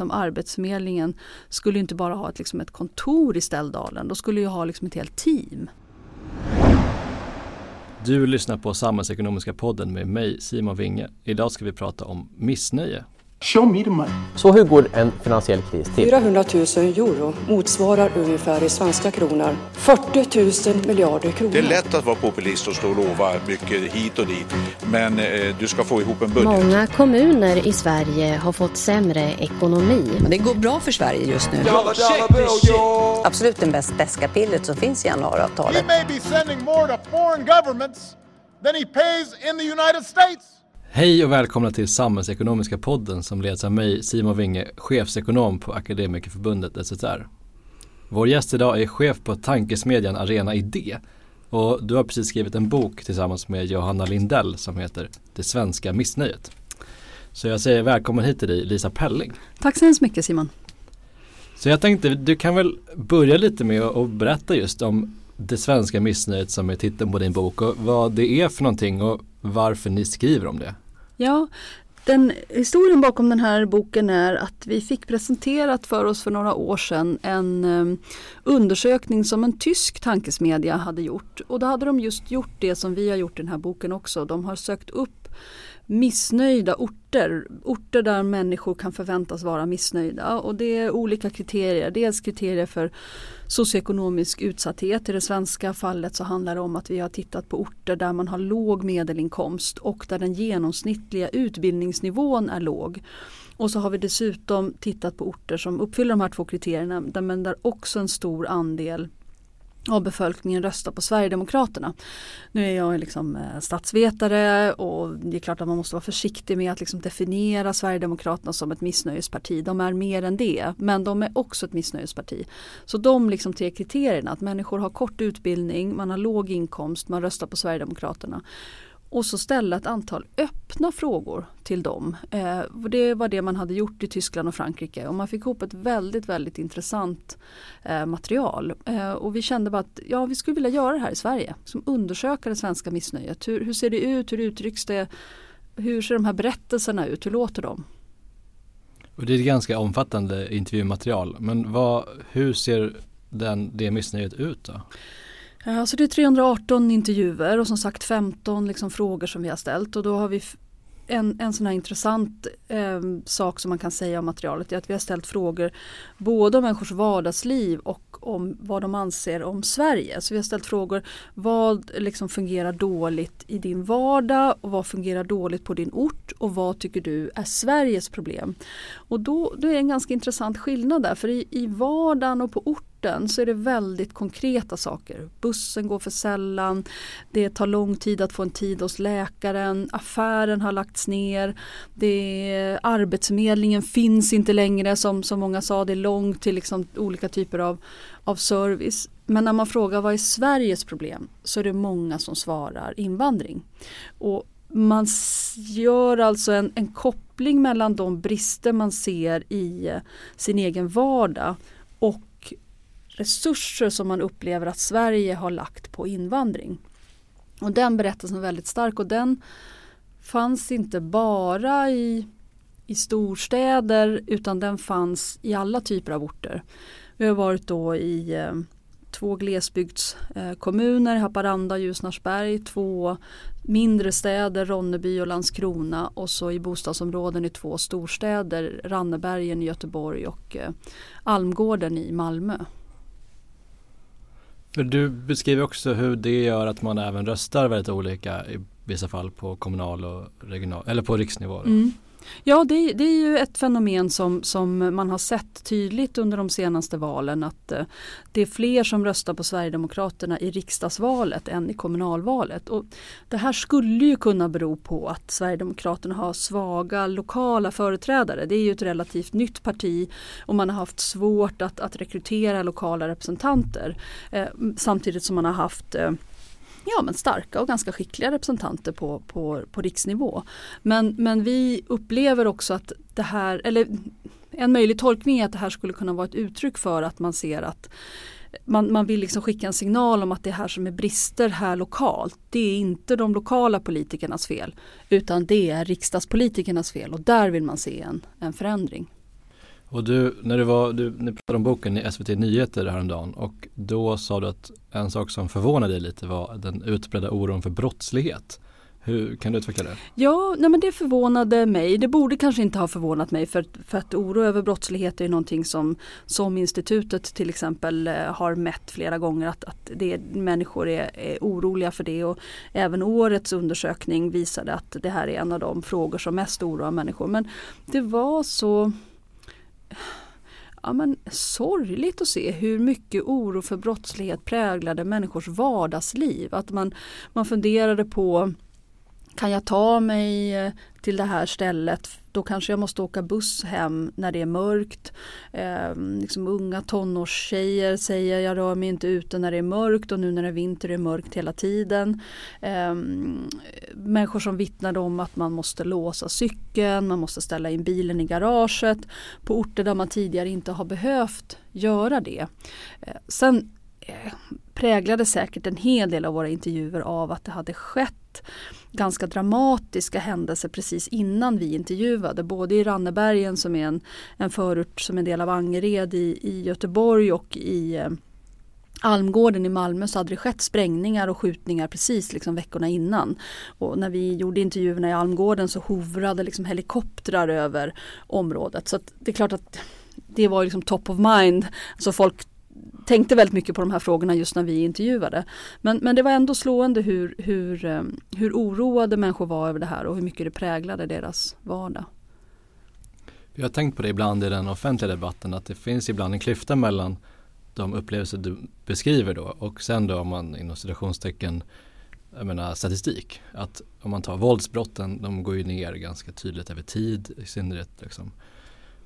liksom Arbetsförmedlingen skulle inte bara ha ett, liksom ett kontor i Ställdalen, De skulle ju ha liksom ett helt team. Du lyssnar på Samhällsekonomiska podden med mig Simon Winge. Idag ska vi prata om missnöje. Show me the money. Så hur går en finansiell kris till? 400 000 euro motsvarar ungefär i svenska kronor 40 000 miljarder kronor. Det är lätt att vara populist och stå och lova mycket hit och dit. Men eh, du ska få ihop en budget. Många kommuner i Sverige har fått sämre ekonomi. Det går bra för Sverige just nu. Absolut det bäst beska pillret som finns i januariavtalet. He may be sending more to foreign governments than he pays in the United States. Hej och välkomna till Samhällsekonomiska podden som leds av mig Simon Winge, chefsekonom på Akademikerförbundet SSR. Vår gäst idag är chef på tankesmedjan Arena Idé och du har precis skrivit en bok tillsammans med Johanna Lindell som heter Det svenska missnöjet. Så jag säger välkommen hit till dig Lisa Pelling. Tack så hemskt mycket Simon. Så jag tänkte du kan väl börja lite med att berätta just om det svenska missnöjet som är titeln på din bok och vad det är för någonting och varför ni skriver om det. Ja, den, historien bakom den här boken är att vi fick presenterat för oss för några år sedan en um, undersökning som en tysk tankesmedja hade gjort. Och då hade de just gjort det som vi har gjort i den här boken också. De har sökt upp missnöjda orter, orter där människor kan förväntas vara missnöjda. Och det är olika kriterier. Dels kriterier för socioekonomisk utsatthet. I det svenska fallet så handlar det om att vi har tittat på orter där man har låg medelinkomst och där den genomsnittliga utbildningsnivån är låg. Och så har vi dessutom tittat på orter som uppfyller de här två kriterierna men där också en stor andel av befolkningen röstar på Sverigedemokraterna. Nu är jag liksom eh, statsvetare och det är klart att man måste vara försiktig med att liksom definiera Sverigedemokraterna som ett missnöjesparti. De är mer än det, men de är också ett missnöjesparti. Så de liksom tre kriterierna, att människor har kort utbildning, man har låg inkomst, man röstar på Sverigedemokraterna och så ställa ett antal öppna frågor till dem. Eh, det var det man hade gjort i Tyskland och Frankrike och man fick ihop ett väldigt väldigt intressant eh, material. Eh, och vi kände bara att ja, vi skulle vilja göra det här i Sverige. Som undersöka det svenska missnöjet. Hur, hur ser det ut? Hur uttrycks det? Hur ser de här berättelserna ut? Hur låter de? Och det är ett ganska omfattande intervjumaterial men vad, hur ser den, det missnöjet ut då? Alltså det är 318 intervjuer och som sagt 15 liksom frågor som vi har ställt och då har vi en, en sån här intressant eh, sak som man kan säga om materialet är att vi har ställt frågor både om människors vardagsliv och om vad de anser om Sverige. Så vi har ställt frågor vad liksom fungerar dåligt i din vardag och vad fungerar dåligt på din ort och vad tycker du är Sveriges problem. Och då, då är det en ganska intressant skillnad där för i, i vardagen och på orten rapporten så är det väldigt konkreta saker. Bussen går för sällan, det tar lång tid att få en tid hos läkaren, affären har lagts ner, det arbetsförmedlingen finns inte längre som, som många sa, det är långt till liksom olika typer av, av service. Men när man frågar vad är Sveriges problem så är det många som svarar invandring. Och man gör alltså en, en koppling mellan de brister man ser i eh, sin egen vardag resurser som man upplever att Sverige har lagt på invandring. Och den berättelsen är väldigt stark och den fanns inte bara i, i storstäder utan den fanns i alla typer av orter. Vi har varit då i eh, två glesbygdskommuner, eh, Haparanda och Ljusnarsberg, två mindre städer, Ronneby och Landskrona och så i bostadsområden i två storstäder, Rannebergen i Göteborg och eh, Almgården i Malmö. Du beskriver också hur det gör att man även röstar väldigt olika i vissa fall på kommunal och regional eller på riksnivå. Mm. Ja det, det, är ju ett fenomen som, som man har sett tydligt under de senaste valen att eh, det är fler som röstar på Sverigedemokraterna i riksdagsvalet än i kommunalvalet. Och det här skulle ju kunna bero på att Sverigedemokraterna har svaga lokala företrädare. Det är ju ett relativt nytt parti och man har haft svårt att, att rekrytera lokala representanter eh, samtidigt som man har haft eh, ja, men starka och ganska skickliga representanter på, på, på riksnivå. Men, men vi upplever också att det här, eller en möjlig tolkning är att det här skulle kunna vara ett uttryck för att man ser att man, man vill liksom skicka en signal om att det här som är brister här lokalt, det är inte de lokala politikernas fel utan det är riksdagspolitikernas fel och där vill man se en, en förändring. Och du, när du var, du, ni pratade om boken i SVT Nyheter häromdagen och då sa du att en sak som förvånade dig lite var den utbredda oron för brottslighet. Hur kan du utveckla det? Ja, nej men det förvånade mig. Det borde kanske inte ha förvånat mig för, för att oro över brottslighet är någonting som, som institutet till exempel eh, har mätt flera gånger att, att det, människor är, är oroliga för det och även årets undersökning visade att det här är en av de frågor som mest oroar människor. Men det var så ja, men, sorgligt att se hur mycket oro för brottslighet präglade människors vardagsliv. Att man, man funderade på kan jag ta mig eh, till det här stället då kanske jag måste åka buss hem när det är mörkt. Eh, liksom unga tonårstjejer säger jag rör mig inte ute när det är mörkt och nu när det är vinter är det mörkt hela tiden. Eh, människor som vittnade om att man måste låsa cykeln, man måste ställa in bilen i garaget på orter där man tidigare inte har behövt göra det. Eh, sen eh, präglade säkert en hel del av våra intervjuer av att det hade skett ganska dramatiska händelser precis innan vi intervjuade. Både i Rannebergen som är en, en förort som är en del av Angered i, i Göteborg och i eh, Almgården i Malmö så hade det skett sprängningar och skjutningar precis liksom veckorna innan. Och när vi gjorde intervjuerna i Almgården så hovrade liksom helikoptrar över området. Så det är klart att det var liksom top of mind. Alltså folk tänkte väldigt mycket på de här frågorna just när vi intervjuade. Men, men det var ändå slående hur, hur, eh, hur oroade människor var över det här och hur mycket det präglade deras vardag. Jag har tänkt på det ibland i den offentliga debatten att det finns ibland en klyfta mellan de upplevelser du beskriver då och sen då om man inom citationstecken jag menar statistik. Att om man tar våldsbrotten, de går ju ner ganska tydligt över tid i synnerhet liksom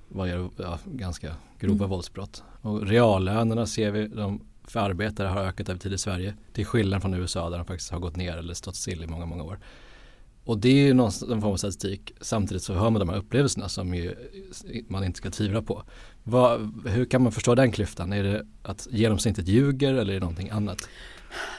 vad gör ja, ganska grova mm. våldsbrott. Och reallönerna ser vi, de för arbetare har ökat över tid i Sverige. Till skillnad från USA där de faktiskt har gått ner eller stått still i många, många år. Och det är ju någon, form av statistik. Samtidigt så hör man de här upplevelserna som ju, man inte ska tvivla på. Vad, hur kan man förstå den klyftan? Är det att genomsnittet ljuger eller är det någonting annat?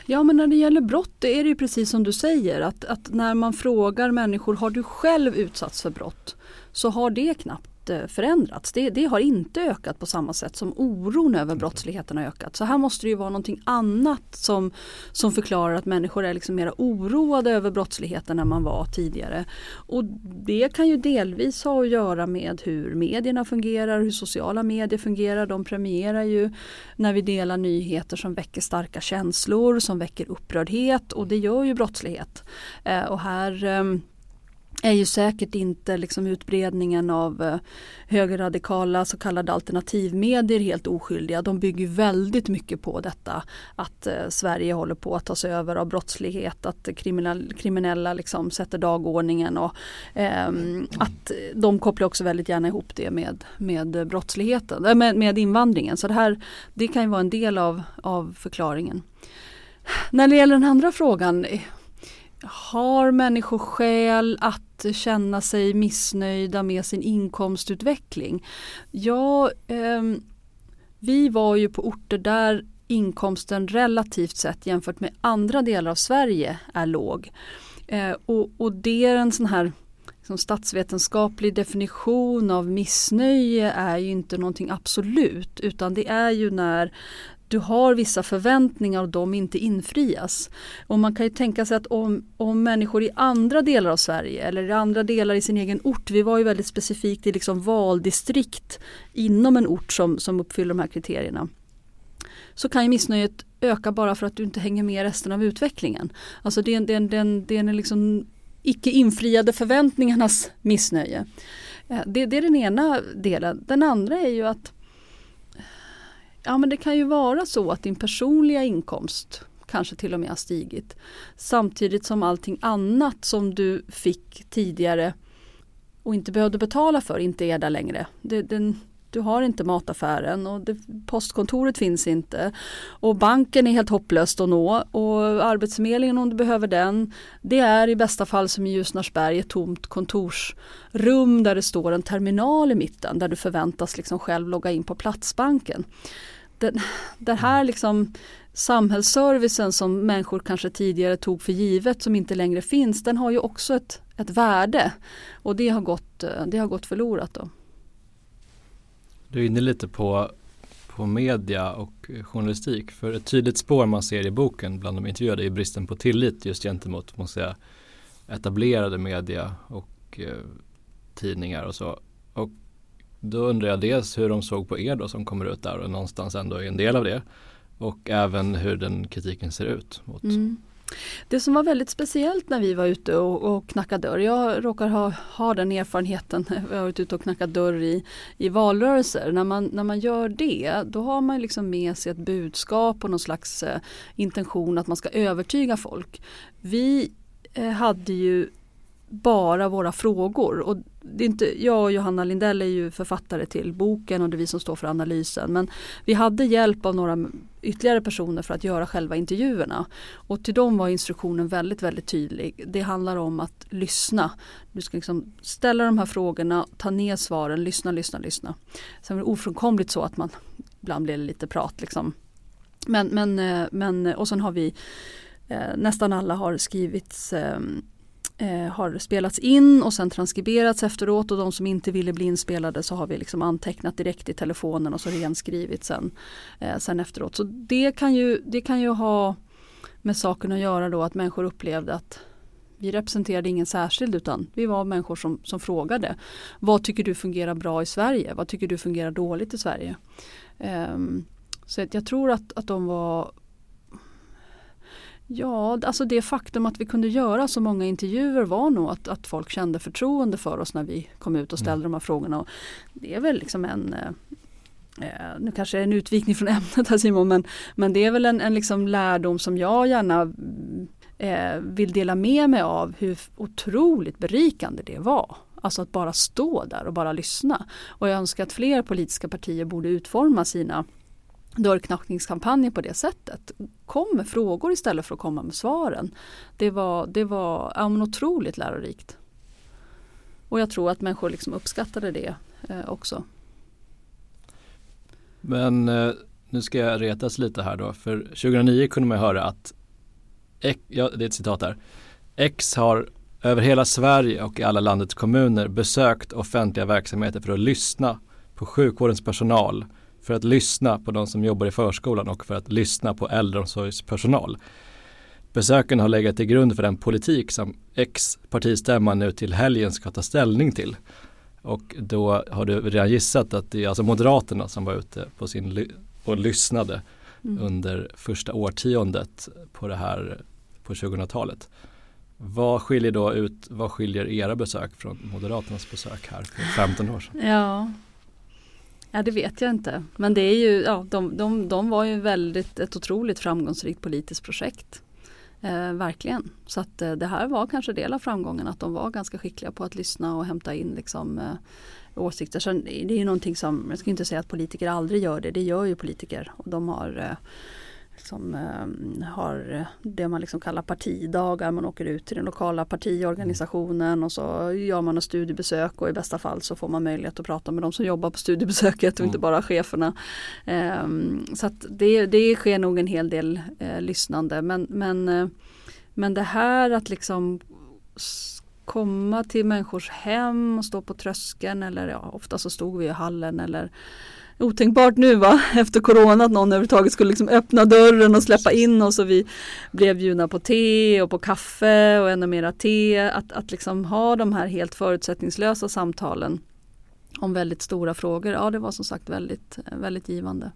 Ja men när det gäller brott är det ju precis som du säger att, att när man frågar människor har du själv utsatts för brott? Så har det knappt Eh, förändrats. Det, det, har inte ökat på samma sätt som oron över brottsligheten har ökat. Så här måste det ju vara någonting annat som, som förklarar att människor är liksom mer oroade över brottsligheten än man var tidigare. Och det kan ju delvis ha att göra med hur medierna fungerar, hur sociala medier fungerar. De premierar ju när vi delar nyheter som väcker starka känslor, som väcker upprördhet och det gör ju brottslighet. Eh, och här ehm, är ju säkert inte liksom utbredningen av eh, högerradikala så kallade alternativmedier helt oskyldiga. De bygger väldigt mycket på detta att eh, Sverige håller på att tas över av brottslighet, att kriminella liksom sätter dagordningen och eh, att de kopplar också väldigt gärna ihop det med, med brottsligheten, eh, med, med invandringen. Så det här det kan ju vara en del av, av förklaringen. När det gäller den andra frågan har människor skäl att känna sig missnöjda med sin inkomstutveckling? Ja, eh, vi var ju på orter där inkomsten relativt sett jämfört med andra delar av Sverige är låg. Eh, och, och det är en sån här liksom statsvetenskaplig definition av missnöje är ju inte någonting absolut utan det är ju när du har vissa förväntningar och de inte infrias. Och man kan ju tänka sig att om, om människor i andra delar av Sverige eller i andra delar i sin egen ort, vi var ju väldigt specifikt i liksom valdistrikt inom en ort som, som uppfyller de här kriterierna. Så kan ju missnöjet öka bara för att du inte hänger med resten av utvecklingen. Alltså det, det, det, det är liksom icke infriade förväntningarnas missnöje. Eh, det, det är den ena delen. Den andra är ju att Ja men det kan ju vara så att din personliga inkomst kanske till och med har stigit. Samtidigt som allting annat som du fick tidigare och inte behövde betala för inte är där längre. Det, den, du har inte mataffären och det, postkontoret finns inte. Och banken är helt hopplöst att nå och Arbetsförmedlingen om du behöver den. Det är i bästa fall som i Ljusnarsberg ett tomt kontorsrum där det står en terminal i mitten där du förväntas liksom själv logga in på Platsbanken den, den här liksom samhällsservicen som människor kanske tidigare tog för givet som inte längre finns den har ju också ett, ett värde och det har gått, eh, det har gått förlorat. Då. Du är inne lite på, på media och eh, journalistik. För ett tydligt spår man ser i boken bland de intervjuade är bristen på tillit just gentemot måste säga, etablerade media och eh, tidningar och så. Då undrar jag dels hur de såg på er då som kommer ut där och någonstans ändå är en del av det. Och även hur den kritiken ser ut. Mot. Mm. Det som var väldigt speciellt när vi var ute och, och knackade dörr, jag råkar ha, ha den erfarenheten, jag har varit ute och knackat dörr i, i valrörelser. När man, när man gör det, då har man liksom med sig ett budskap och någon slags eh, intention att man ska övertyga folk. Vi eh, hade ju bara våra frågor. Och det är inte, jag och Johanna Lindell är ju författare till boken och det är vi som står för analysen. Men vi hade hjälp av några ytterligare personer för att göra själva intervjuerna. Och till dem var instruktionen väldigt, väldigt tydlig. Det handlar om att lyssna. Du ska liksom ställa de här frågorna, ta ner svaren, lyssna, lyssna, lyssna. Sen är det ofrånkomligt så att man ibland blir lite prat liksom. Men, men, eh, men och sen har vi eh, nästan alla har skrivits ehm, eh, har spelats in och sen transkriberats efteråt och de som inte ville bli inspelade så har vi liksom antecknat direkt i telefonen och så renskrivit sen, eh, sen efteråt. Så det kan, ju, det kan ju ha med saken att göra då att människor upplevde att vi representerade ingen särskild utan vi var människor som, som frågade. Vad tycker du fungerar bra i Sverige? Vad tycker du fungerar dåligt i Sverige? Eh, så jag tror att, att de var Ja, alltså det faktum att vi kunde göra så många intervjuer var nog att, att folk kände förtroende för oss när vi kom ut och ställde mm. de här frågorna. Och det är väl liksom en eh, eh nu kanske det är en utvikning från ämnet här Simon men, men det är väl en, en liksom lärdom som jag gärna eh, vill dela med mig av hur otroligt berikande det var. Alltså att bara stå där och bara lyssna. Och jag önskar att fler politiska partier borde utforma sina Dörrknackningskampanjen på det sättet. Kom med frågor istället för att komma med svaren. Det var, det var ja, otroligt lärorikt. Och jag tror att människor liksom uppskattade det eh, också. Men eh, nu ska jag retas lite här då. För 2009 kunde man höra att, ja, det är ett citat här. X har över hela Sverige och i alla landets kommuner besökt offentliga verksamheter för att lyssna på sjukvårdens personal för att lyssna på de som jobbar i förskolan och för att lyssna på äldreomsorgspersonal. Besöken har legat till grund för den politik som ex-partistämma nu till helgen ska ta ställning till. Och då har du redan gissat att det är alltså Moderaterna som var ute på sin och lyssnade mm. under första årtiondet på det här på 2000-talet. Vad skiljer då ut, vad skiljer era besök från Moderaternas besök här för 15 år sedan? Ja, Ja det vet jag inte. Men det är ju, ja, de, de, de var ju väldigt, ett otroligt framgångsrikt politiskt projekt. Eh, verkligen. Så att eh, det här var kanske del av framgången att de var ganska skickliga på att lyssna och hämta in liksom, eh, åsikter. Så det är ju någonting som, jag ska inte säga att politiker aldrig gör det, det gör ju politiker. Och de har eh, som eh, har det man liksom kallar partidagar. Man åker ut till den lokala partiorganisationen och så gör man ett studiebesök och i bästa fall så får man möjlighet att prata med de som jobbar på studiebesöket och mm. inte bara cheferna. Eh, så att det, det sker nog en hel del eh, lyssnande men, men, eh, men det här att liksom komma till människors hem och stå på tröskeln eller ja, ofta så stod vi i hallen eller otänkbart nu va, efter corona att någon överhuvudtaget skulle liksom öppna dörren och släppa in oss och vi blev bjudna på te och på kaffe och ännu mera te. Att, att liksom ha de här helt förutsättningslösa samtalen om väldigt stora frågor, ja det var som sagt väldigt, väldigt givande.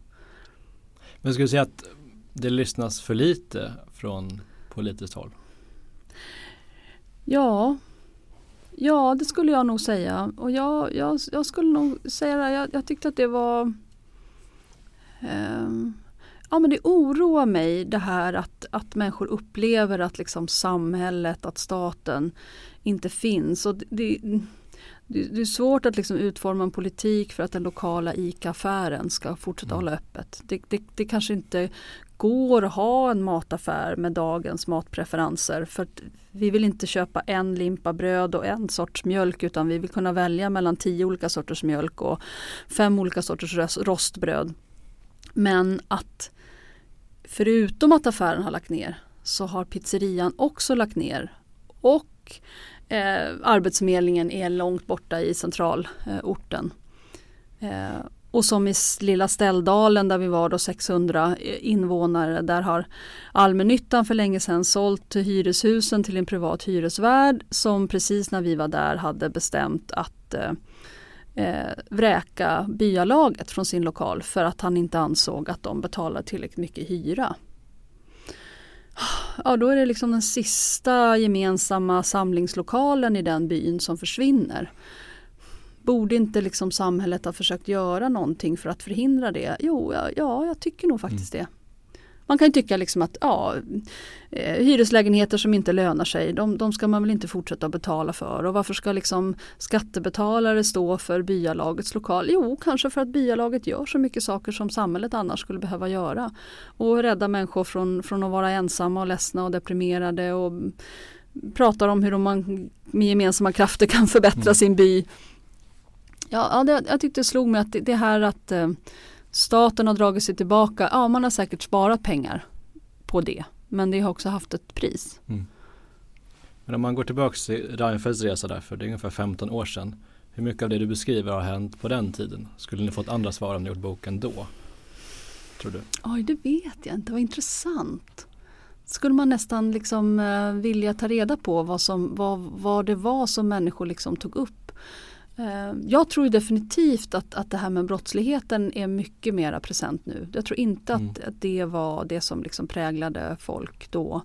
Men skulle du säga att det lyssnas för lite från politiskt håll? Ja, Ja, det skulle jag nog säga. Och jag, jag, jag skulle nog säga det. Jag, jag tyckte att det var eh, Ja men det oroar mig det här att, att människor upplever att liksom samhället, att staten inte finns. Och det, det, det är svårt att liksom utforma en politik för att den lokala ICA-affären ska fortsätta mm. hålla öppet. Det, det, det, kanske inte går att ha en mataffär med dagens matpreferenser. För vi vill inte köpa en limpa bröd och en sorts mjölk utan vi vill kunna välja mellan tio olika sorters mjölk och fem olika sorters rostbröd. Men att förutom att affären har lagt ner så har pizzerian också lagt ner. Och eh, Arbetsförmedlingen är långt borta i centralorten. Eh, och som i lilla Ställdalen där vi var då 600 eh, invånare, där har allmännyttan för länge sedan sålt hyreshusen till en privat hyresvärd som precis när vi var där hade bestämt att eh, eh vräka byalaget från sin lokal för att han inte ansåg att de betalade tillräckligt mycket hyra. Ja, då är det liksom den sista gemensamma samlingslokalen i den byn som försvinner. Borde inte liksom samhället ha försökt göra någonting för att förhindra det? Jo, ja, ja jag tycker nog faktiskt mm. det. Man kan tycka liksom att ja, eh, hyreslägenheter som inte lönar sig, de, de, ska man väl inte fortsätta betala för. Och varför ska liksom skattebetalare stå för byalagets lokal? Jo, kanske för att byalaget gör så mycket saker som samhället annars skulle behöva göra. Och rädda människor från, från att vara ensamma och ledsna och deprimerade och pratar om hur man med gemensamma krafter kan förbättra mm. sin by. Ja, ja det, jag tyckte det slog mig att det, det här att eh, staten har dragit sig tillbaka, ja man har säkert sparat pengar på det. Men det har också haft ett pris. Mm. Men om man går tillbaka till Reinfeldts resa där för det är ungefär 15 år sedan. Hur mycket av det du beskriver har hänt på den tiden? Skulle ni fått andra svar om ni gjort boken då? Tror du? Oj, det vet jag inte. Vad intressant. Skulle man nästan liksom eh, vilja ta reda på vad, som, vad, vad det var som människor liksom tog upp jag tror definitivt att, att det här med brottsligheten är mycket mera present nu. Jag tror inte mm. att, att, det var det som liksom präglade folk då.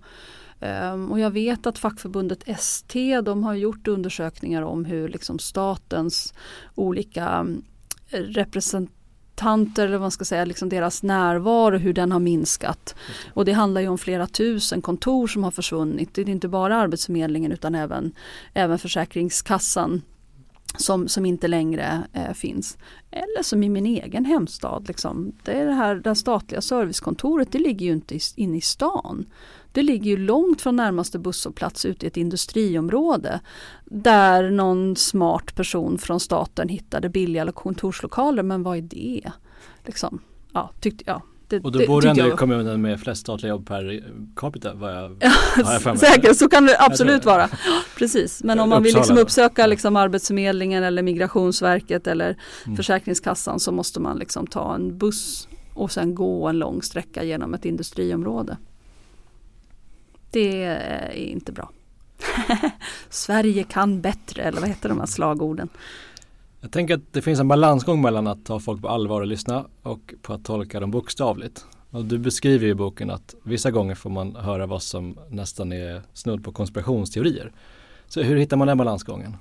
Um, och jag vet att fackförbundet ST de har gjort undersökningar om hur liksom statens olika mm, representanter eller vad man ska säga, liksom deras närvaro, hur den har minskat. Och det handlar ju om flera tusen kontor som har försvunnit. Det är inte bara Arbetsförmedlingen utan även, även Försäkringskassan som, som inte längre eh, finns. Eller som i min egen hemstad. Liksom. Det, är det här det statliga servicekontoret det ligger ju inte inne i stan. Det ligger ju långt från närmaste busshållplats ute i ett industriområde. Där någon smart person från staten hittade billiga kontorslokaler. Men vad är det? Liksom, ja, tyckte, ja, det, och då bor du ändå i kommunen med flest statliga jobb per capita vad jag, jag Säkert, så kan det absolut vara. Precis, men om man vill liksom uppsöka liksom Arbetsförmedlingen eller Migrationsverket eller mm. Försäkringskassan så måste man liksom ta en buss och sen gå en lång sträcka genom ett industriområde. Det är inte bra. Sverige kan bättre, eller vad heter de här slagorden? Jag tänker att det finns en balansgång mellan att ta folk på allvar och lyssna och på att tolka dem bokstavligt. Och du beskriver i boken att vissa gånger får man höra vad som nästan är snudd på konspirationsteorier. Så hur hittar man den balansgången?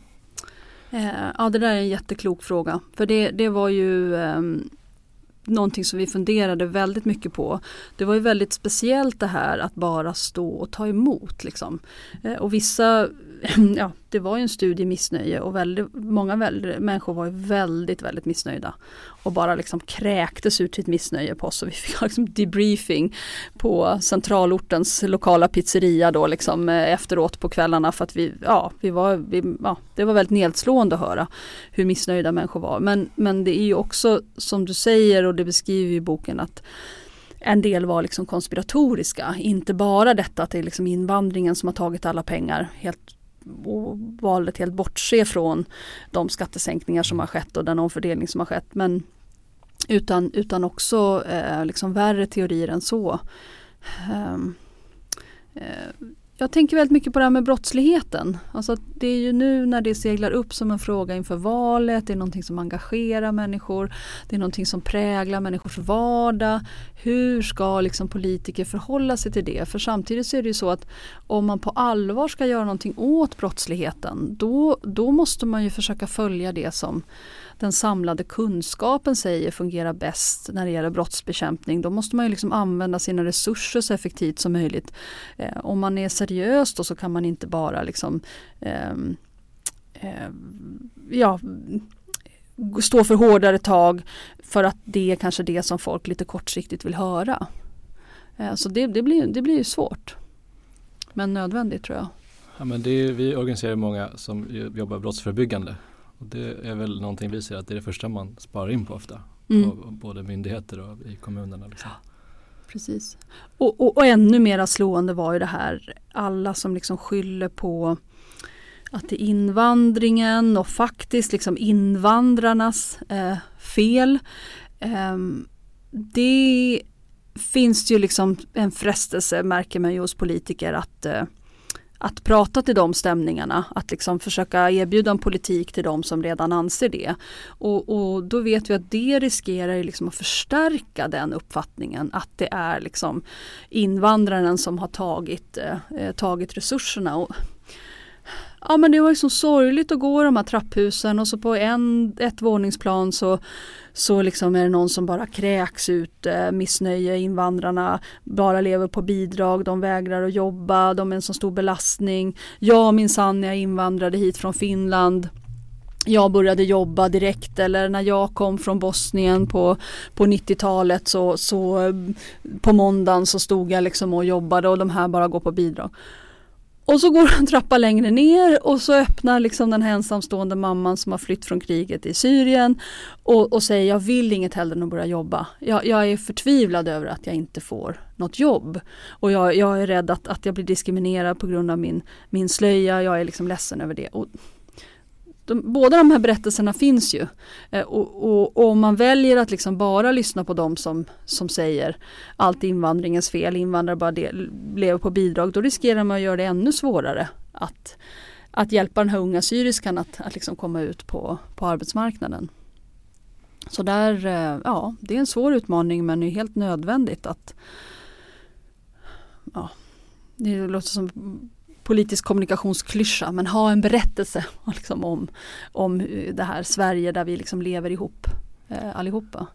Eh, ja det där är en jätteklok fråga. För det, det var ju eh, någonting som vi funderade väldigt mycket på. Det var ju väldigt speciellt det här att bara stå och ta emot. Liksom. Eh, och vissa ja, det var ju en studie missnöje och väldigt, många väldigt, människor var väldigt, väldigt missnöjda. Och bara liksom kräktes ut sitt missnöje på oss och vi fick liksom debriefing på centralortens lokala pizzeria då liksom eh, efteråt på kvällarna för att vi, ja, vi var, vi, ja, det var väldigt nedslående att höra hur missnöjda människor var. Men, men det är ju också som du säger och det beskriver i boken att en del var liksom konspiratoriska. Inte bara detta att det är liksom invandringen som har tagit alla pengar. Helt och valde att helt bortse från de skattesänkningar som har skett och den omfördelning som har skett. Men utan, utan också eh, liksom värre teorier än så. Ehm, eh, jag tänker väldigt mycket på det här med brottsligheten. Alltså det är ju nu när det seglar upp som en fråga inför valet, det är någonting som engagerar människor, det är någonting som präglar människors vardag. Hur ska liksom politiker förhålla sig till det? För samtidigt så är det ju så att om man på allvar ska göra någonting åt brottsligheten, då, då måste man ju försöka följa det som den samlade kunskapen säger fungerar bäst när det gäller brottsbekämpning. Då måste man ju liksom använda sina resurser så effektivt som möjligt. Eh, om man är seriös då så kan man inte bara liksom eh, eh, ja, stå för hårdare tag för att det är kanske det som folk lite kortsiktigt vill höra. Eh, så det, det, blir, det blir svårt. Men nödvändigt tror jag. Ja, men det är, vi organiserar många som jobbar brottsförebyggande och det är väl någonting vi ser att det är det första man sparar in på ofta. Mm. På både myndigheter och i kommunerna. Liksom. Ja, precis. Och, och, och, ännu mera slående var ju det här alla som liksom skyller på att det är invandringen och faktiskt liksom invandrarnas eh, fel. Eh, det finns ju liksom en frestelse märker man ju hos politiker att eh, att prata till de stämningarna, att liksom försöka erbjuda en politik till de som redan anser det. Och, och då vet vi att det riskerar liksom att förstärka den uppfattningen att det är liksom invandraren som har tagit, eh, tagit resurserna. Och, ja men det var ju så sorgligt att gå i de här trapphusen och så på en, ett våningsplan så så liksom är det någon som bara kräks ut eh, missnöje, invandrarna bara lever på bidrag, de vägrar att jobba, de är en så stor belastning. Jag minsann när jag invandrade hit från Finland jag började jobba direkt eller när jag kom från Bosnien på, på 90-talet så, så eh, på måndagen så stod jag liksom och jobbade och de här bara går på bidrag. Och så går en trappa längre ner och så öppnar liksom den här ensamstående mamman som har flytt från kriget i Syrien och, och säger jag vill inget hellre än att börja jobba. Jag, jag, är förtvivlad över att jag inte får något jobb. Och jag, jag är rädd att, att jag blir diskriminerad på grund av min, min slöja. Jag är liksom ledsen över det. Och de, båda de här berättelserna finns ju. Eh, och, och, och, om man väljer att liksom bara lyssna på de som, som säger allt invandringens fel, invandrare bara del, lever på bidrag, då riskerar man att göra det ännu svårare att, att hjälpa den här unga syriskan att, att liksom komma ut på, på arbetsmarknaden. Så där, eh, ja, det är en svår utmaning men det är helt nödvändigt att ja, det låter som politisk kommunikationsklyscha men ha en berättelse liksom, om, om eh, det här Sverige där vi liksom lever ihop eh, allihopa.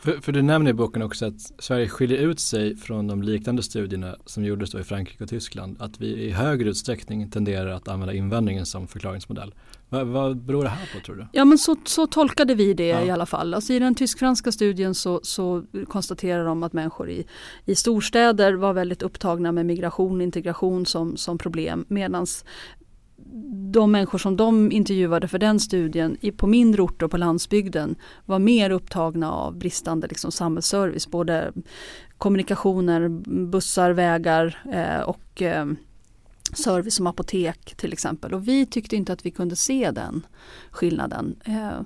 För, för du nämner i boken också att Sverige skiljer ut sig från de liknande studierna som gjordes då i Frankrike och Tyskland. Att vi i högre utsträckning tenderar att använda invändningen som förklaringsmodell. Vad, vad beror det här på tror du? Ja men så, så tolkade vi det ja. i alla fall. Alltså I den tysk-franska studien så, så konstaterar de att människor i, i storstäder var väldigt upptagna med migration och integration som, som problem. Medan de människor som de intervjuade för den studien i, på mindre orter på landsbygden var mer upptagna av bristande liksom, samhällsservice. Både kommunikationer, bussar, vägar eh, och eh, service som apotek till exempel. Och vi tyckte inte att vi kunde se den skillnaden. Eh,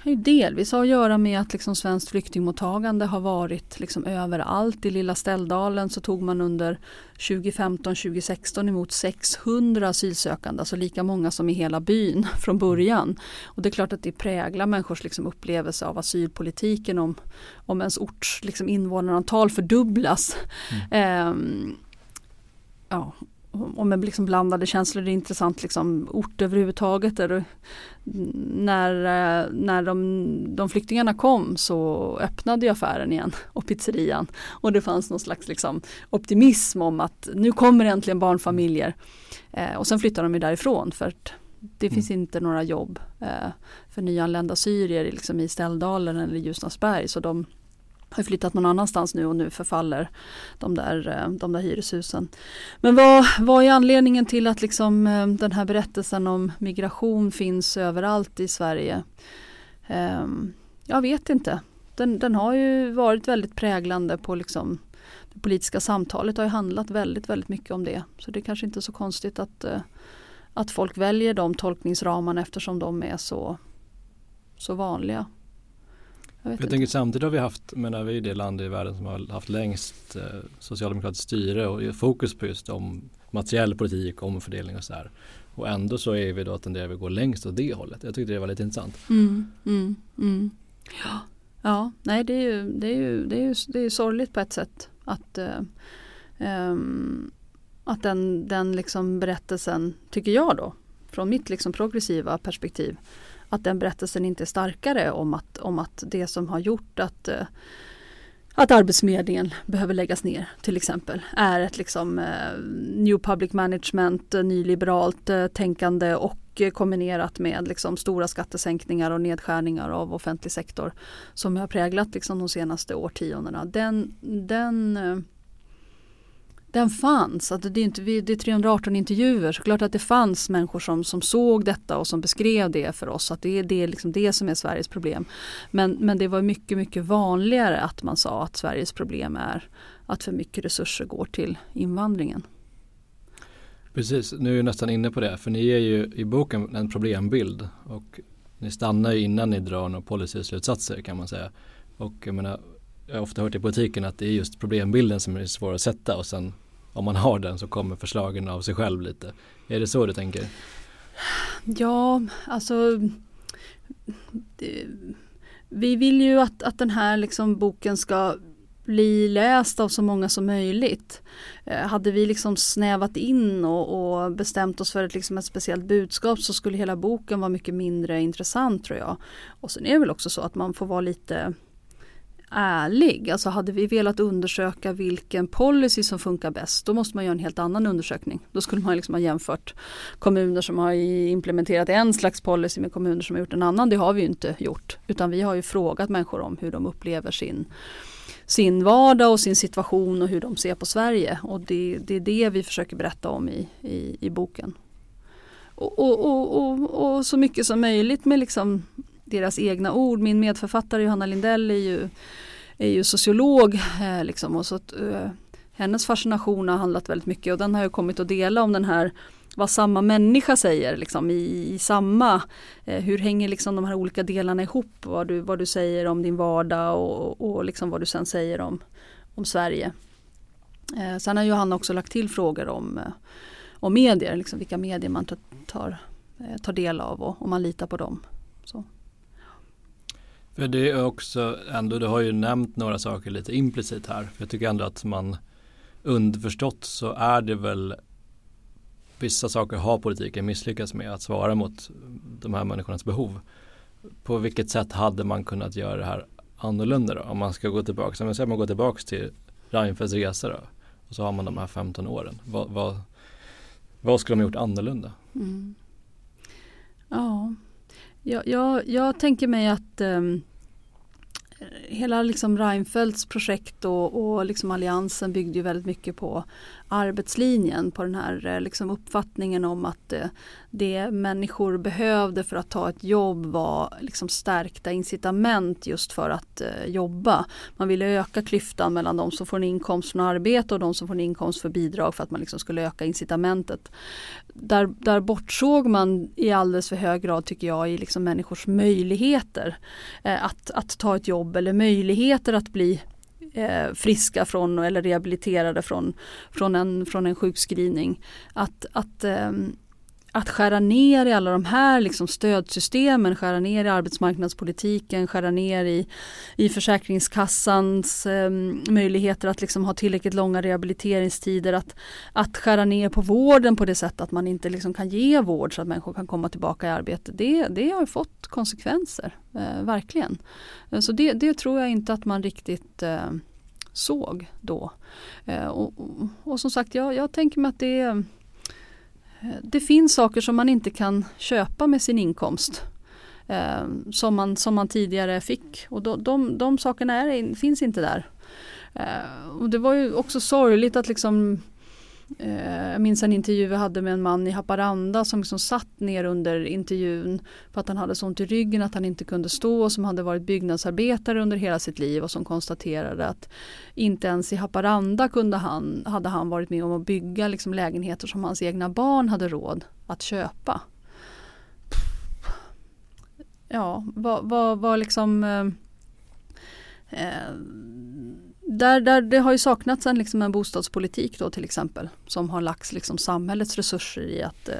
har ju delvis att göra med att liksom svenskt flyktingmottagande har varit liksom överallt. I lilla Ställdalen så tog man under 2015-2016 emot 600 asylsökande, alltså lika många som i hela byn från början. Och det är klart att det präglar människors liksom upplevelse av asylpolitiken om, om ens orts liksom invånarantal fördubblas. Mm. Eh, ja, och med liksom blandade känslor. Det är intressant liksom ort överhuvudtaget. Där när eh, när de, de flyktingarna kom så öppnade ju affären igen och pizzerian. Och det fanns någon slags liksom optimism om att nu kommer äntligen barnfamiljer. Eh, och sen flyttar de ju därifrån för det mm. finns inte några jobb eh, för nyanlända syrier liksom i Ställdalen eller Ljusnarsberg. Så de, har flyttat någon annanstans nu och nu förfaller de där, eh, de där hyreshusen. Men vad, vad är anledningen till att liksom eh, den här berättelsen om migration finns överallt i Sverige? Ehm, jag vet inte. Den, den har ju varit väldigt präglande på liksom det politiska samtalet har ju handlat väldigt, väldigt mycket om det. Så det är kanske inte är så konstigt att, eh, att folk väljer de tolkningsramarna eftersom de är så, så vanliga. Jag, jag tänker samtidigt har vi haft, menar vi är det land i världen som har haft längst eh, socialdemokratiskt styre och fokus på just om materiell politik, omfördelning och så här. Och ändå så är vi då tenderar vi att gå längst åt det hållet. Jag tyckte det var lite intressant. Mm, mm, mm. Ja. ja, nej det är ju, det är ju, det är ju det är sorgligt på ett sätt att uh, um, att den, den liksom berättelsen, tycker jag då, från mitt liksom progressiva perspektiv, att den berättelsen inte är starkare om att, om att det som har gjort att eh, att Arbetsförmedlingen behöver läggas ner till exempel är ett liksom eh, New Public Management, eh, nyliberalt eh, tänkande och eh, kombinerat med liksom stora skattesänkningar och nedskärningar av offentlig sektor som har präglat liksom de senaste årtiondena. Den, den eh, den fanns. Att det, är inte, det är 318 intervjuer så klart att det fanns människor som, som såg detta och som beskrev det för oss. Att det, det är liksom det som är Sveriges problem. Men, men det var mycket, mycket vanligare att man sa att Sveriges problem är att för mycket resurser går till invandringen. Precis, nu är jag nästan inne på det för ni ger ju i boken en problembild och ni stannar ju innan ni drar några policyslutsatser kan man säga. Och jag menar, jag har ofta hört i politiken att det är just problembilden som är svår att sätta och sen om man har den så kommer förslagen av sig själv lite. Är det så du tänker? Ja, alltså det, vi vill ju att, att den här liksom boken ska bli läst av så många som möjligt. Eh, hade vi liksom snävat in och, och, bestämt oss för ett, liksom ett speciellt budskap så skulle hela boken vara mycket mindre intressant tror jag. Och sen är det väl också så att man får vara lite ärlig. Alltså hade vi velat undersöka vilken policy som funkar bäst då måste man göra en helt annan undersökning. Då skulle man liksom ha jämfört kommuner som har implementerat en slags policy med kommuner som har gjort en annan. Det har vi ju inte gjort utan vi har ju frågat människor om hur de upplever sin sin vardag och sin situation och hur de ser på Sverige. Och det, det är det vi försöker berätta om i, i, i boken. Och, och, och, och, så mycket som möjligt med liksom deras egna ord. Min medförfattare Johanna Lindell är ju, är ju sociolog. Eh, liksom, och så att, eh, hennes fascination har handlat väldigt mycket och den har jag kommit att dela om den här vad samma människa säger liksom, i, i samma, eh, hur hänger liksom de här olika delarna ihop, vad du, vad du säger om din vardag och, och liksom vad du sen säger om, om Sverige. Eh, sen har Johanna också lagt till frågor om, eh, om medier, liksom vilka medier man tar, tar, eh, tar del av och om man litar på dem. Så. För det är också ändå, du har ju nämnt några saker lite implicit här. För jag tycker ändå att man underförstått så är det väl vissa saker har politiken misslyckats med att svara mot de här människornas behov. På vilket sätt hade man kunnat göra det här annorlunda då? Om man ska gå tillbaka, om man går tillbaka till Reinfeldts resa då och så har man de här 15 åren. Vad, vad, vad skulle de ha gjort annorlunda? Mm. Ja, jag, jag, jag tänker mig att um, hela liksom Reinfeldts projekt och, och liksom alliansen byggde ju väldigt mycket på arbetslinjen, på den här eh, liksom uppfattningen om att eh, det människor behövde för att ta ett jobb var liksom stärkta incitament just för att eh, jobba. Man ville öka klyftan mellan de som får en inkomst från arbete och de som får en inkomst för bidrag för att man liksom skulle öka incitamentet. Där, där bortsåg man i alldeles för hög grad tycker jag i liksom människors möjligheter eh, att, att ta ett jobb eller möjligheter att bli eh, friska från eller rehabiliterade från, från, en, från en sjukskrivning. Att, att, eh, att skära ner i alla de här liksom stödsystemen, skära ner i arbetsmarknadspolitiken, skära ner i, i Försäkringskassans eh, möjligheter att liksom ha tillräckligt långa rehabiliteringstider, att, att skära ner på vården på det sättet att man inte liksom kan ge vård så att människor kan komma tillbaka i arbete. Det, det har fått konsekvenser, eh, verkligen. Eh, så det, det, tror jag inte att man riktigt eh, såg då. Eh, och, och, och, som sagt, jag, jag tänker mig att det, är det finns saker som man inte kan köpa med sin inkomst. Eh, som, man, som man tidigare fick och de, de, de sakerna är, finns inte där. Eh, och det var ju också sorgligt att liksom Eh, jag minns en intervju vi hade med en man i Haparanda som liksom satt ner under intervjun för att han hade så ont i ryggen att han inte kunde stå och som hade varit byggnadsarbetare under hela sitt liv och som konstaterade att inte ens i Haparanda kunde han, hade han varit med om att bygga liksom lägenheter som hans egna barn hade råd att köpa. Ja, vad, vad, vad liksom eh, eh där, där det har ju saknats en, liksom en bostadspolitik då till exempel som har lagts liksom samhällets resurser i att eh,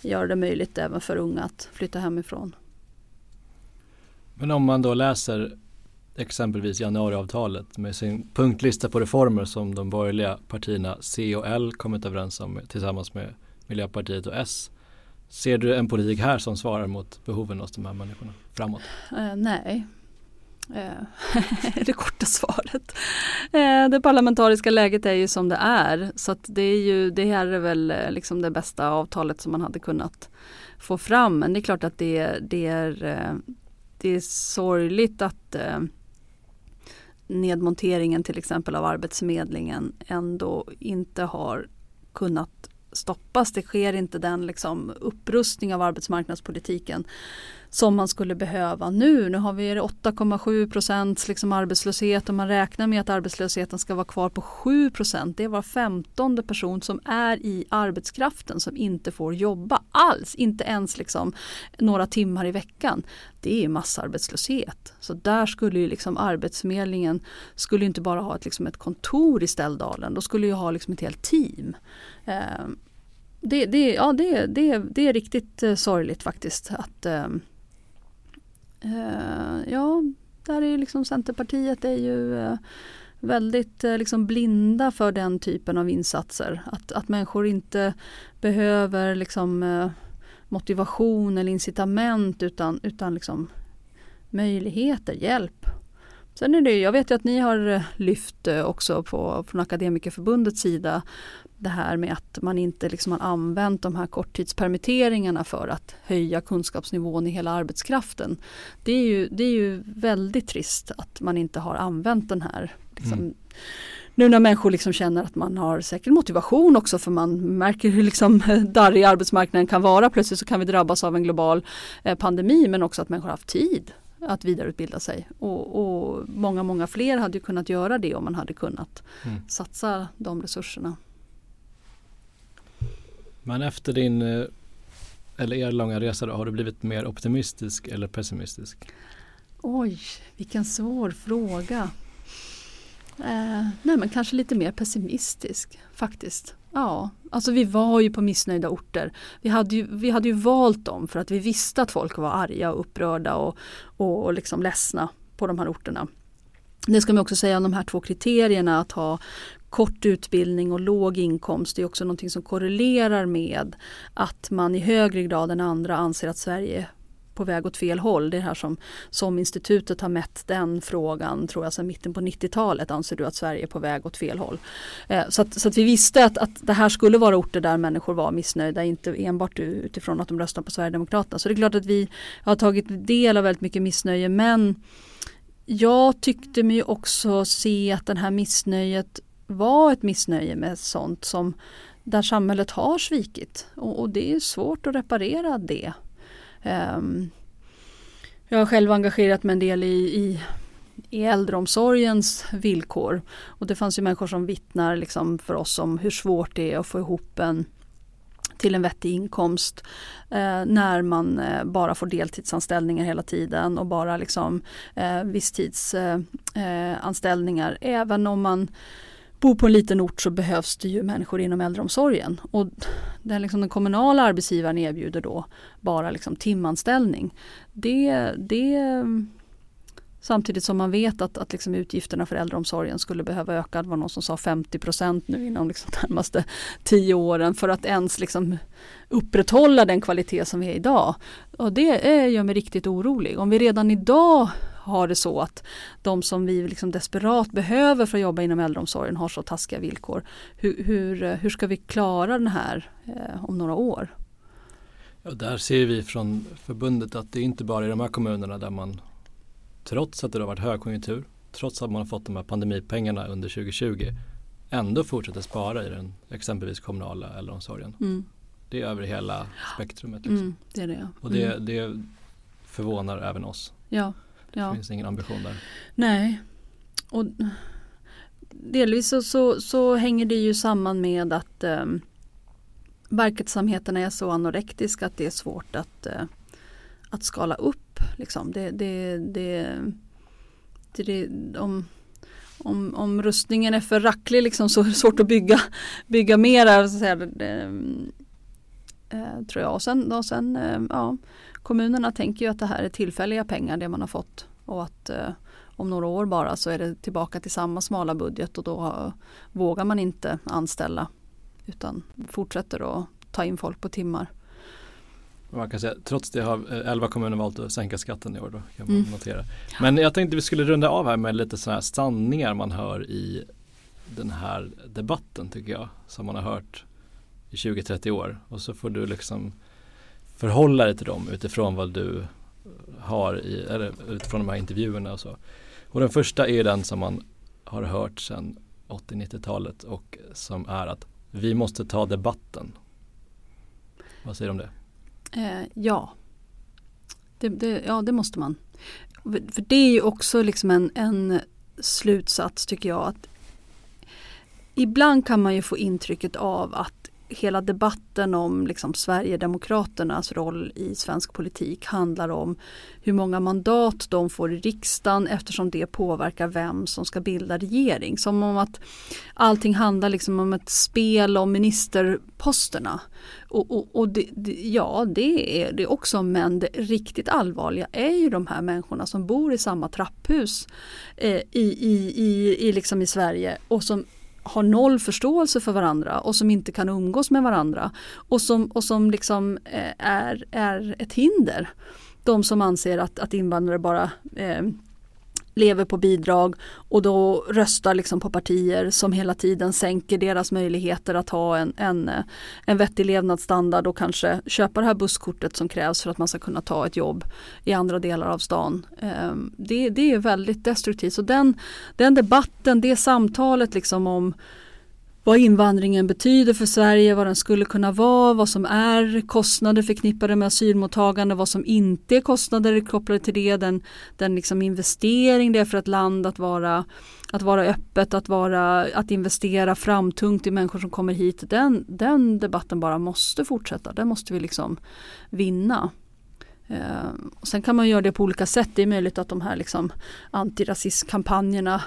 göra det möjligt även för unga att flytta hemifrån. Men om man då läser exempelvis januariavtalet med sin punktlista på reformer som de borgerliga partierna C och L kommit överens om tillsammans med Miljöpartiet och S. Ser du en politik här som svarar mot behoven hos de här människorna framåt? Eh, nej, Eh, det korta svaret. Eh, det parlamentariska läget är ju som det är så att det är ju det här är väl eh, liksom det bästa avtalet som man hade kunnat få fram. Men det är klart att det, det är, det är sorgligt att nedmonteringen till exempel av Arbetsförmedlingen ändå inte har kunnat stoppas. Det sker inte den liksom upprustning av arbetsmarknadspolitiken som man skulle behöva nu. Nu har vi 8,7 procents liksom arbetslöshet och man räknar med att arbetslösheten ska vara kvar på 7 procent. Det är var femtonde person som är i arbetskraften som inte får jobba alls, inte ens liksom några timmar i veckan. Det är massarbetslöshet. Så där skulle ju liksom Arbetsförmedlingen skulle inte bara ha ett, liksom ett kontor i Ställdalen, då skulle ju ha liksom ett helt team. Ehm, det, det, ja, det, det, det är riktigt eh, sorgligt faktiskt att ehm, Eh, ja, där är liksom Centerpartiet är ju eh, väldigt eh, liksom blinda för den typen av insatser. Att, att människor inte behöver liksom eh, motivation eller incitament utan, utan liksom möjligheter, hjälp. Sen är det, jag vet ju att ni har lyft också på, från Akademikerförbundets sida det här med att man inte liksom har använt de här korttidspermitteringarna för att höja kunskapsnivån i hela arbetskraften. Det är ju, det är ju väldigt trist att man inte har använt den här liksom, mm. Nu när människor liksom känner att man har säkert motivation också för man märker hur liksom darrig arbetsmarknaden kan vara. Plötsligt så kan vi drabbas av en global eh, pandemi men också att människor har haft tid att vidareutbilda sig. Och, och, många, många fler hade kunnat göra det om man hade kunnat mm. satsa de resurserna. Men efter din, eh, eller er långa resa då, har du blivit mer optimistisk eller pessimistisk? Oj, vilken svår fråga. Eh, nej men kanske lite mer pessimistisk faktiskt. Ja, alltså vi var ju på missnöjda orter. Vi hade ju, vi hade ju valt dem för att vi visste att folk var arga och upprörda och, och, och liksom ledsna på de här orterna. Det ska man också säga om de här två kriterierna att ha kort utbildning och låg inkomst är också någonting som korrelerar med att man i högre grad än andra anser att Sverige på väg åt fel håll. Det är här som, som institutet har mätt den frågan tror jag sedan mitten på 90-talet. Anser du att Sverige är på väg åt fel håll? Eh, så, att, så att vi visste att, att det här skulle vara orter där människor var missnöjda, inte enbart utifrån att de röstar på Sverigedemokraterna. Så det är klart att vi har tagit del av väldigt mycket missnöje men jag tyckte mig också se att det här missnöjet var ett missnöje med sånt som där samhället har svikit och, och det är svårt att reparera det. Ehm, jag har själv engagerat mig en del i, i, i äldreomsorgens villkor och det fanns ju människor som vittnar liksom för oss om hur svårt det är att få ihop en till en vettig inkomst eh, när man eh, bara får deltidsanställningar hela tiden och bara liksom eh, visstidsanställningar. Eh, eh Även om man bor på en liten ort så behövs det ju människor inom äldreomsorgen. Och den, liksom, den kommunala arbetsgivaren erbjuder då bara liksom, timanställning. Det, det, samtidigt som man vet att, att liksom, utgifterna för äldreomsorgen skulle behöva öka. Det var någon som sa 50 nu inom liksom, närmaste tio åren för att ens liksom, upprätthålla den kvalitet som vi är idag. Och det gör mig riktigt orolig. Om vi redan idag har det så att de som vi liksom desperat behöver för att jobba inom äldreomsorgen har så taskiga villkor. Hur, hur, hur ska vi klara den här eh, om några år? Ja, där ser vi från förbundet att det är inte bara i de här kommunerna där man trots att det har varit högkonjunktur, trots att man har fått de här pandemipengarna under 2020 ändå fortsätter spara i den exempelvis kommunala äldreomsorgen. Mm. Det är över hela spektrumet. Liksom. Mm, det är det. Och det, mm. det förvånar även oss. Ja, det ja. finns ingen ambition där. Nej. Och delvis så, så, så hänger det ju samman med att eh, verksamheterna är så anorektiska att det är svårt att, eh, att skala upp. Liksom. Det, det, det, det, om, om, om rustningen är för racklig liksom, så är det svårt att bygga, bygga mera. Så säga, det, eh, tror jag. Och sen, och sen eh, ja, kommunerna tänker ju att det här är tillfälliga pengar det man har fått och att eh, om några år bara så är det tillbaka till samma smala budget och då vågar man inte anställa utan fortsätter att ta in folk på timmar. Man kan säga, trots det har 11 kommuner valt att sänka skatten i år. Då, kan man mm. notera. Men jag tänkte vi skulle runda av här med lite sådana här sanningar man hör i den här debatten tycker jag. Som man har hört i 20-30 år. Och så får du liksom förhålla dig till dem utifrån vad du har i, eller utifrån de här intervjuerna och så. Och den första är den som man har hört sedan 80-90-talet och som är att vi måste ta debatten. Vad säger du om det? Eh, ja. Det, det, ja, det måste man. För det är ju också liksom en, en slutsats tycker jag att ibland kan man ju få intrycket av att hela debatten om liksom Sverigedemokraternas roll i svensk politik handlar om hur många mandat de får i riksdagen eftersom det påverkar vem som ska bilda regering. Som om att allting handlar liksom om ett spel om ministerposterna. Och, och, och det, det, ja, det är det också men det riktigt allvarliga är ju de här människorna som bor i samma trapphus eh, i, i, i, i, liksom i Sverige och som har noll förståelse för varandra och som inte kan umgås med varandra och som, och som liksom eh, är, är ett hinder. De som anser att, att invandrare bara eh, lever på bidrag och då röstar liksom på partier som hela tiden sänker deras möjligheter att ha en, en, eh, en vettig levnadsstandard och kanske köpa det här busskortet som krävs för att man ska kunna ta ett jobb i andra delar av stan. Ehm, det, det är väldigt destruktivt. Så den, den debatten, det samtalet liksom om vad invandringen betyder för Sverige, vad den skulle kunna vara, vad som är kostnader förknippade med asylmottagande, vad som inte är kostnader kopplade till det, den, den liksom investering det är för ett land att vara, att vara öppet, att, vara, att investera framtungt i människor som kommer hit. Den, den debatten bara måste fortsätta, den måste vi liksom vinna. Eh, och sen kan man göra det på olika sätt. Det är möjligt att de här liksom antirasistkampanjerna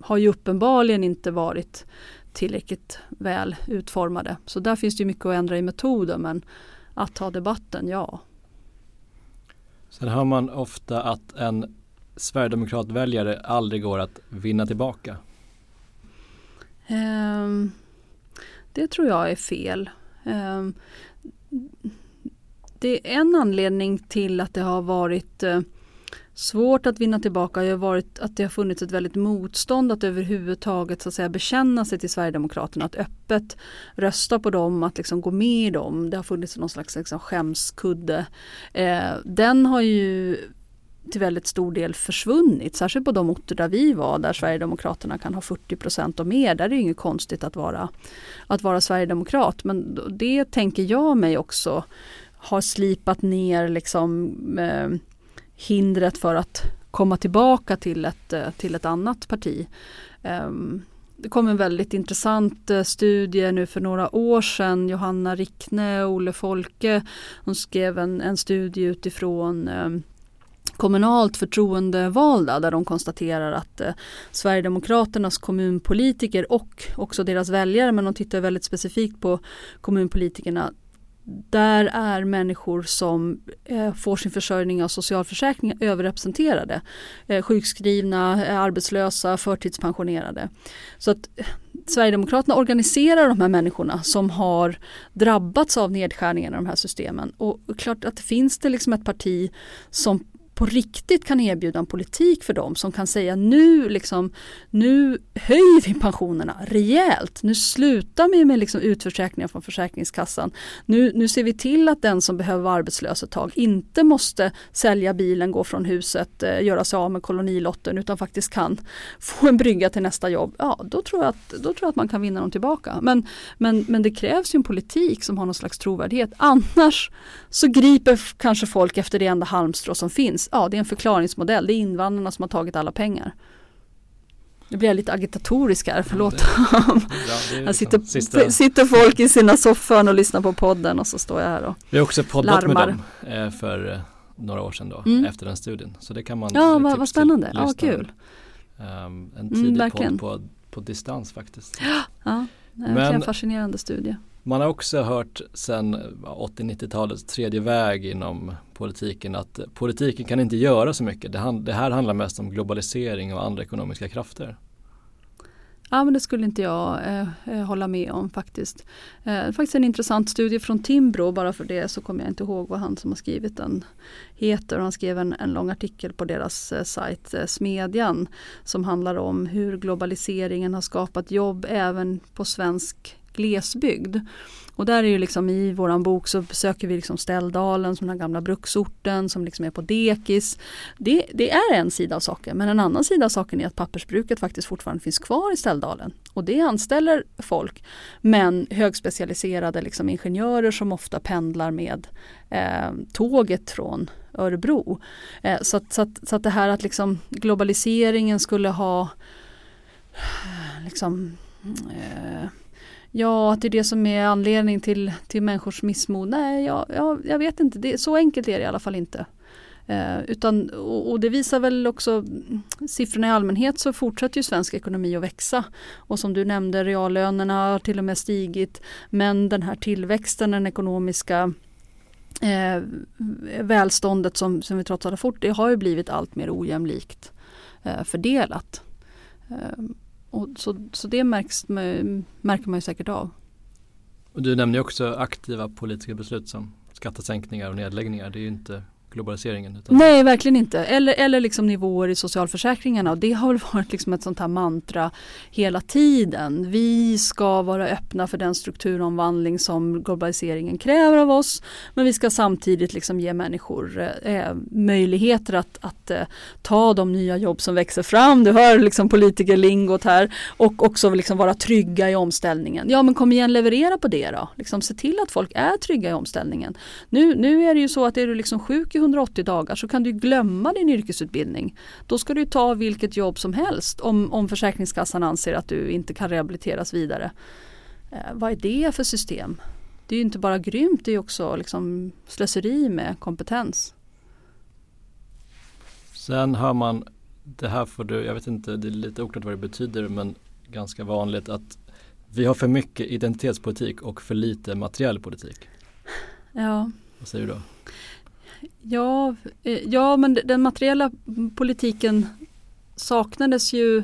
har ju uppenbarligen inte varit tillräckligt väl utformade. Så där finns det mycket att ändra i metoden men att ta debatten, ja. Sen hör man ofta att en Sverigedemokratväljare aldrig går att vinna tillbaka. Um, det tror jag är fel. Um, det är en anledning till att det har varit uh, svårt att vinna tillbaka har varit att det har funnits ett väldigt motstånd att överhuvudtaget så att säga, bekänna sig till Sverigedemokraterna, att öppet rösta på dem, att liksom gå med i dem. Det har funnits någon slags liksom, skämskudde. Eh, den har ju till väldigt stor del försvunnit, särskilt på de orter där vi var, där Sverigedemokraterna kan ha 40 procent och mer. Där är det inget konstigt att vara, att vara Sverigedemokrat. Men det tänker jag mig också har slipat ner liksom eh, hindret för att komma tillbaka till ett, eh, till ett annat parti. Ehm, det kom en väldigt intressant eh, studie nu för några år sedan. Johanna Rickne och Olle Folke de skrev en, en studie utifrån ehm, kommunalt förtroendevalda där de konstaterar att eh, Sverigedemokraternas kommunpolitiker och också deras väljare men de tittar väldigt specifikt på kommunpolitikerna där är människor som eh, får sin försörjning av socialförsäkringen överrepresenterade. Eh, sjukskrivna, eh, arbetslösa, förtidspensionerade. Så att eh, Sverigedemokraterna organiserar de här människorna som har drabbats av nedskärningarna i de här systemen. Och klart att finns det liksom ett parti som på riktigt kan erbjuda en politik för dem som kan säga nu, liksom, nu höjer vi pensionerna rejält. Nu slutar vi med liksom utförsäkringar från Försäkringskassan. Nu, nu ser vi till att den som behöver vara arbetslös ett tag inte måste sälja bilen, gå från huset, eh, göra sig av med kolonilotten utan faktiskt kan få en brygga till nästa jobb. Ja, då tror jag att, då tror jag att man kan vinna dem tillbaka. Men, men, men det krävs ju en politik som har någon slags trovärdighet. Annars så griper kanske folk efter det enda halmstrå som finns ja det är en förklaringsmodell, det är invandrarna som har tagit alla pengar. Nu blir jag lite agitatorisk här, förlåt. Ja, här sitter, Sista... sitter folk i sina soffor och lyssnar på podden och så står jag här och Vi har också poddat larmar. med dem eh, för eh, några år sedan då, mm. efter den studien. Så det kan man Ja, vad, vad spännande, ja kul. Um, en tidig mm, podd på, på distans faktiskt. Ja, det är Men, en fascinerande studie. Man har också hört sedan 80-90-talets tredje väg inom politiken att politiken kan inte göra så mycket. Det, det, här handlar mest om globalisering och andra ekonomiska krafter. Ja men det skulle inte jag eh, eh hålla med om faktiskt. Eh, faktiskt en intressant studie från Timbro, bara för det så kommer jag inte ihåg vad han som har skrivit den heter. Han skrev en, en lång artikel på deras eh, sajt eh, Smedjan som handlar om hur globaliseringen har skapat jobb även på svensk glesbygd. Och där är ju liksom i våran bok så besöker vi liksom Ställdalen som den gamla bruksorten som liksom är på dekis. Det, det, är en sida av saken men en annan sida av saken är att pappersbruket faktiskt fortfarande finns kvar i Ställdalen. Och det anställer folk men högspecialiserade liksom ingenjörer som ofta pendlar med eh, tåget från Örebro. Eh, så, att, så, att, så att det här att liksom globaliseringen skulle ha eh, liksom eh, Ja, att det är det som är anledning till, till människors missmod. Nej, jag, jag, jag vet inte. Det, så enkelt är det i alla fall inte. Eh, utan, och, och, det visar väl också mm, siffrorna i allmänhet så fortsätter ju svensk ekonomi att växa. Och som du nämnde, reallönerna har till och med stigit. Men den här tillväxten, den ekonomiska eh, välståndet som, som vi trots allt har fort, det har ju blivit allt mer ojämlikt eh, fördelat. Eh, och så, så det märks, märker man ju säkert av. Och du nämnde också aktiva politiska beslut som skattesänkningar och nedläggningar. Det är ju inte globaliseringen? Utan... Nej, verkligen inte. Eller, eller liksom nivåer i socialförsäkringarna. Och det har väl varit liksom ett sånt här mantra hela tiden. Vi ska vara öppna för den strukturomvandling som globaliseringen kräver av oss. Men vi ska samtidigt liksom ge människor eh, möjligheter att, att eh, ta de nya jobb som växer fram. Du hör liksom politikerlingot här. Och också liksom vara trygga i omställningen. Ja men kom igen leverera på det då. Liksom, se till att folk är trygga i omställningen. Nu, nu är det ju så att är du liksom sjuk i 180 dagar så kan du glömma din yrkesutbildning. Då ska du ta vilket jobb som helst om, om Försäkringskassan anser att du inte kan rehabiliteras vidare. Eh, vad är det för system? Det är ju inte bara grymt, det är också liksom slöseri med kompetens. Sen hör man, det här får du, jag vet inte, det är lite oklart vad det betyder men ganska vanligt att vi har för mycket identitetspolitik och för lite materiell politik. Ja. Vad säger du då? Ja, eh, ja, men den materiella politiken saknades ju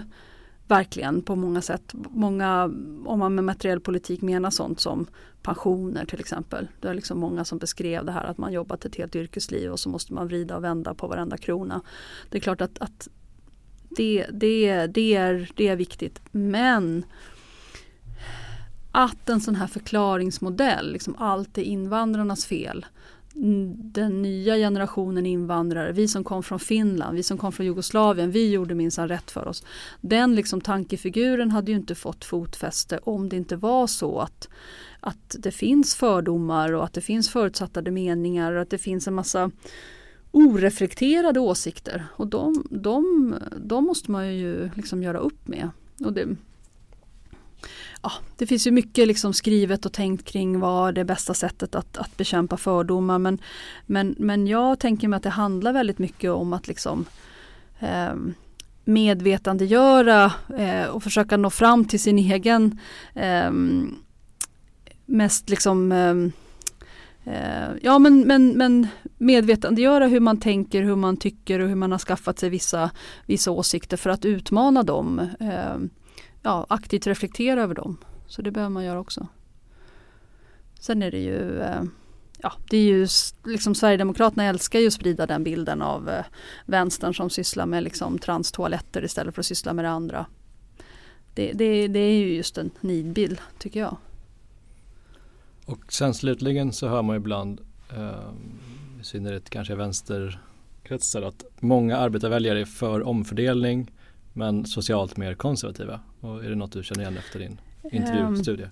verkligen på många sätt. Många, om man med materiell politik menar sånt som pensioner till exempel. Det är liksom många som beskrev det här att man jobbat ett helt yrkesliv och så måste man vrida och vända på varenda krona. Det är klart att, att det, det, det, är, det är viktigt. Men att en sån här förklaringsmodell, liksom allt är invandrarnas fel den nya generationen invandrare, vi som kom från Finland, vi som kom från Jugoslavien, vi gjorde minsann rätt för oss. Den liksom tankefiguren hade ju inte fått fotfäste om det inte var så att, att det finns fördomar och att det finns förutsattade meningar och att det finns en massa oreflekterade åsikter. Och de, de, de måste man ju liksom göra upp med. Och det, ja, det finns ju mycket liksom skrivet och tänkt kring vad det bästa sättet att, att bekämpa fördomar. Men, men, men jag tänker mig att det handlar väldigt mycket om att liksom eh, medvetandegöra eh, och försöka nå fram till sin egen eh, mest liksom ehm, eh, Ja men, men, men medvetandegöra hur man tänker, hur man tycker och hur man har skaffat sig vissa, vissa åsikter för att utmana dem. Ehm. Ja, aktivt reflektera över dem. Så det behöver man göra också. Sen är det ju eh, Ja, det är ju liksom Sverigedemokraterna älskar ju att sprida den bilden av eh, vänstern som sysslar med liksom transtoaletter istället för att syssla med det andra. Det, det, det är ju just en nidbild tycker jag. Och sen slutligen så hör man ibland, eh, i synnerhet kanske vänsterkretsar, att många arbetarväljare är för omfördelning men socialt mer konservativa. Och är det något du känner igen efter din intervjustudie? Um,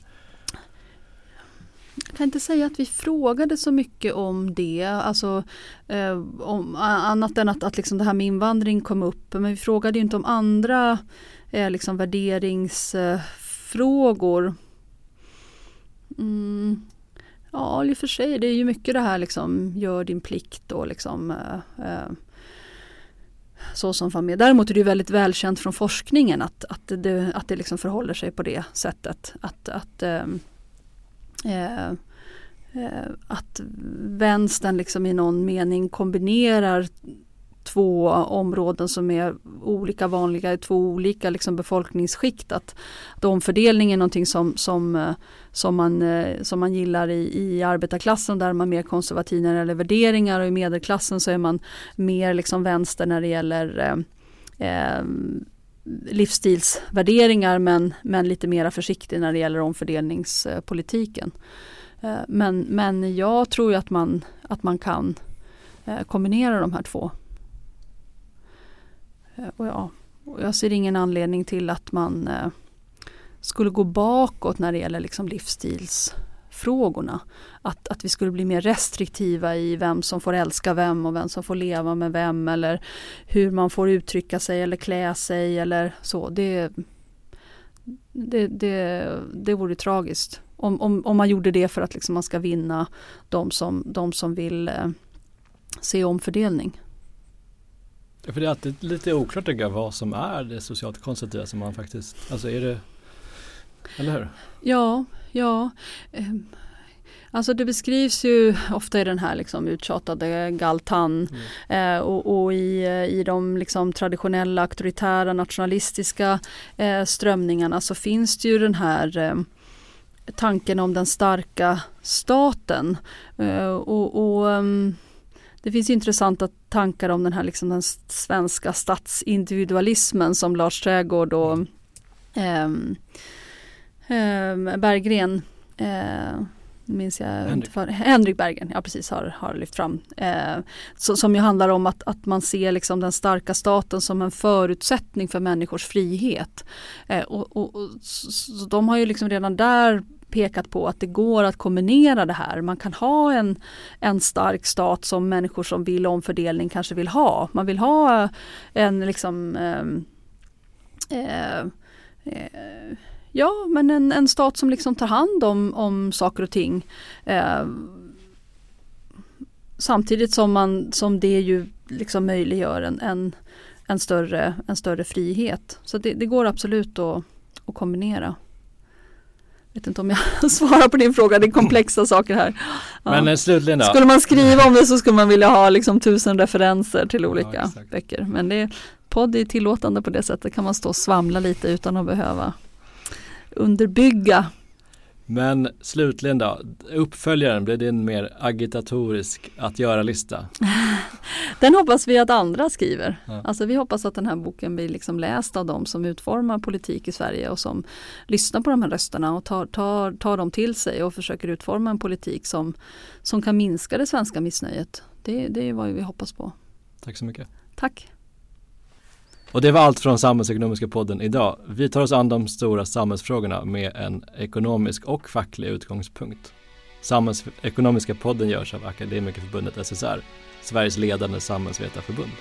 jag kan inte säga att vi frågade så mycket om det, alltså eh, om, annat än att, att liksom det här med invandring kom upp. Men vi frågade inte om andra eh, liksom värderingsfrågor. Mm. Ja, i och för sig, det är ju mycket det här liksom gör din plikt och liksom eh, eh så som familj. Däremot är det väldigt välkänt från forskningen att, att det, att det liksom förhåller sig på det sättet. Att, att, ehm, eh, eh, att vänstern liksom i någon mening kombinerar två områden som är olika vanliga i två olika liksom befolkningsskikt. Att, omfördelning är någonting som, som, eh, som, man, eh, som man gillar i, i arbetarklassen där man är mer konservativ när det gäller värderingar och i medelklassen så är man mer liksom vänster när det gäller eh, eh livsstilsvärderingar men, men lite mera försiktig när det gäller omfördelningspolitiken. Eh, men, men jag tror ju att man, att man kan kombinera de här två. Eh, och ja, och jag ser ingen anledning till att man eh, skulle gå bakåt när det gäller liksom livsstilsfrågorna. Att, att vi skulle bli mer restriktiva i vem som får älska vem och vem som får leva med vem eller hur man får uttrycka sig eller klä sig eller så. Det, det, det, det vore tragiskt. Om, om, om man gjorde det för att liksom man ska vinna de som, de som vill eh, se omfördelning. För det är alltid lite oklart tycker jag vad som är det socialt konstruktiva som man faktiskt, alltså är det, eller hur? Ja, ja. Ehm, alltså det beskrivs ju ofta i den här liksom uttjatade Galtan mm. eh, och, och, i, eh, i de liksom traditionella auktoritära nationalistiska eh, strömningarna så finns det ju den här eh, tanken om den starka staten. Uh, och, och um, det finns intressanta tankar om den här liksom den svenska statsindividualismen som Lars Trägård och um, um, Berggren uh, minns jag Henrik. För, Henrik Bergen, ja precis, har, har lyft fram. Eh, så, som ju handlar om att, att man ser liksom den starka staten som en förutsättning för människors frihet. Eh, och, och, och så, de har ju liksom redan där pekat på att det går att kombinera det här. Man kan ha en, en stark stat som människor som vill omfördelning kanske vill ha. Man vill ha en liksom eh, eh, eh, Ja men en, en stat som liksom tar hand om, om saker och ting. Eh, samtidigt som, man, som det ju liksom möjliggör en, en, en, större, en större frihet. Så det, det går absolut att, att kombinera vet inte om jag svarar på din fråga, det är komplexa saker här. Ja. Men eh, slutligen då? Skulle man skriva om det så skulle man vilja ha liksom tusen referenser till olika ja, böcker. Men det, podd är tillåtande på det sättet, kan man stå och svamla lite utan att behöva underbygga men slutligen då, uppföljaren, blir det en mer agitatorisk att göra-lista? den hoppas vi att andra skriver. Ja. Alltså vi hoppas att den här boken blir liksom läst av de som utformar politik i Sverige och som lyssnar på de här rösterna och tar, tar, tar dem till sig och försöker utforma en politik som, som kan minska det svenska missnöjet. Det, det är vad vi hoppas på. Tack så mycket. Tack. Och det var allt från Samhällsekonomiska podden idag. Vi tar oss an de stora samhällsfrågorna med en ekonomisk och facklig utgångspunkt. Samhällsekonomiska podden görs av Akademikerförbundet SSR, Sveriges ledande samhällsvetarförbund.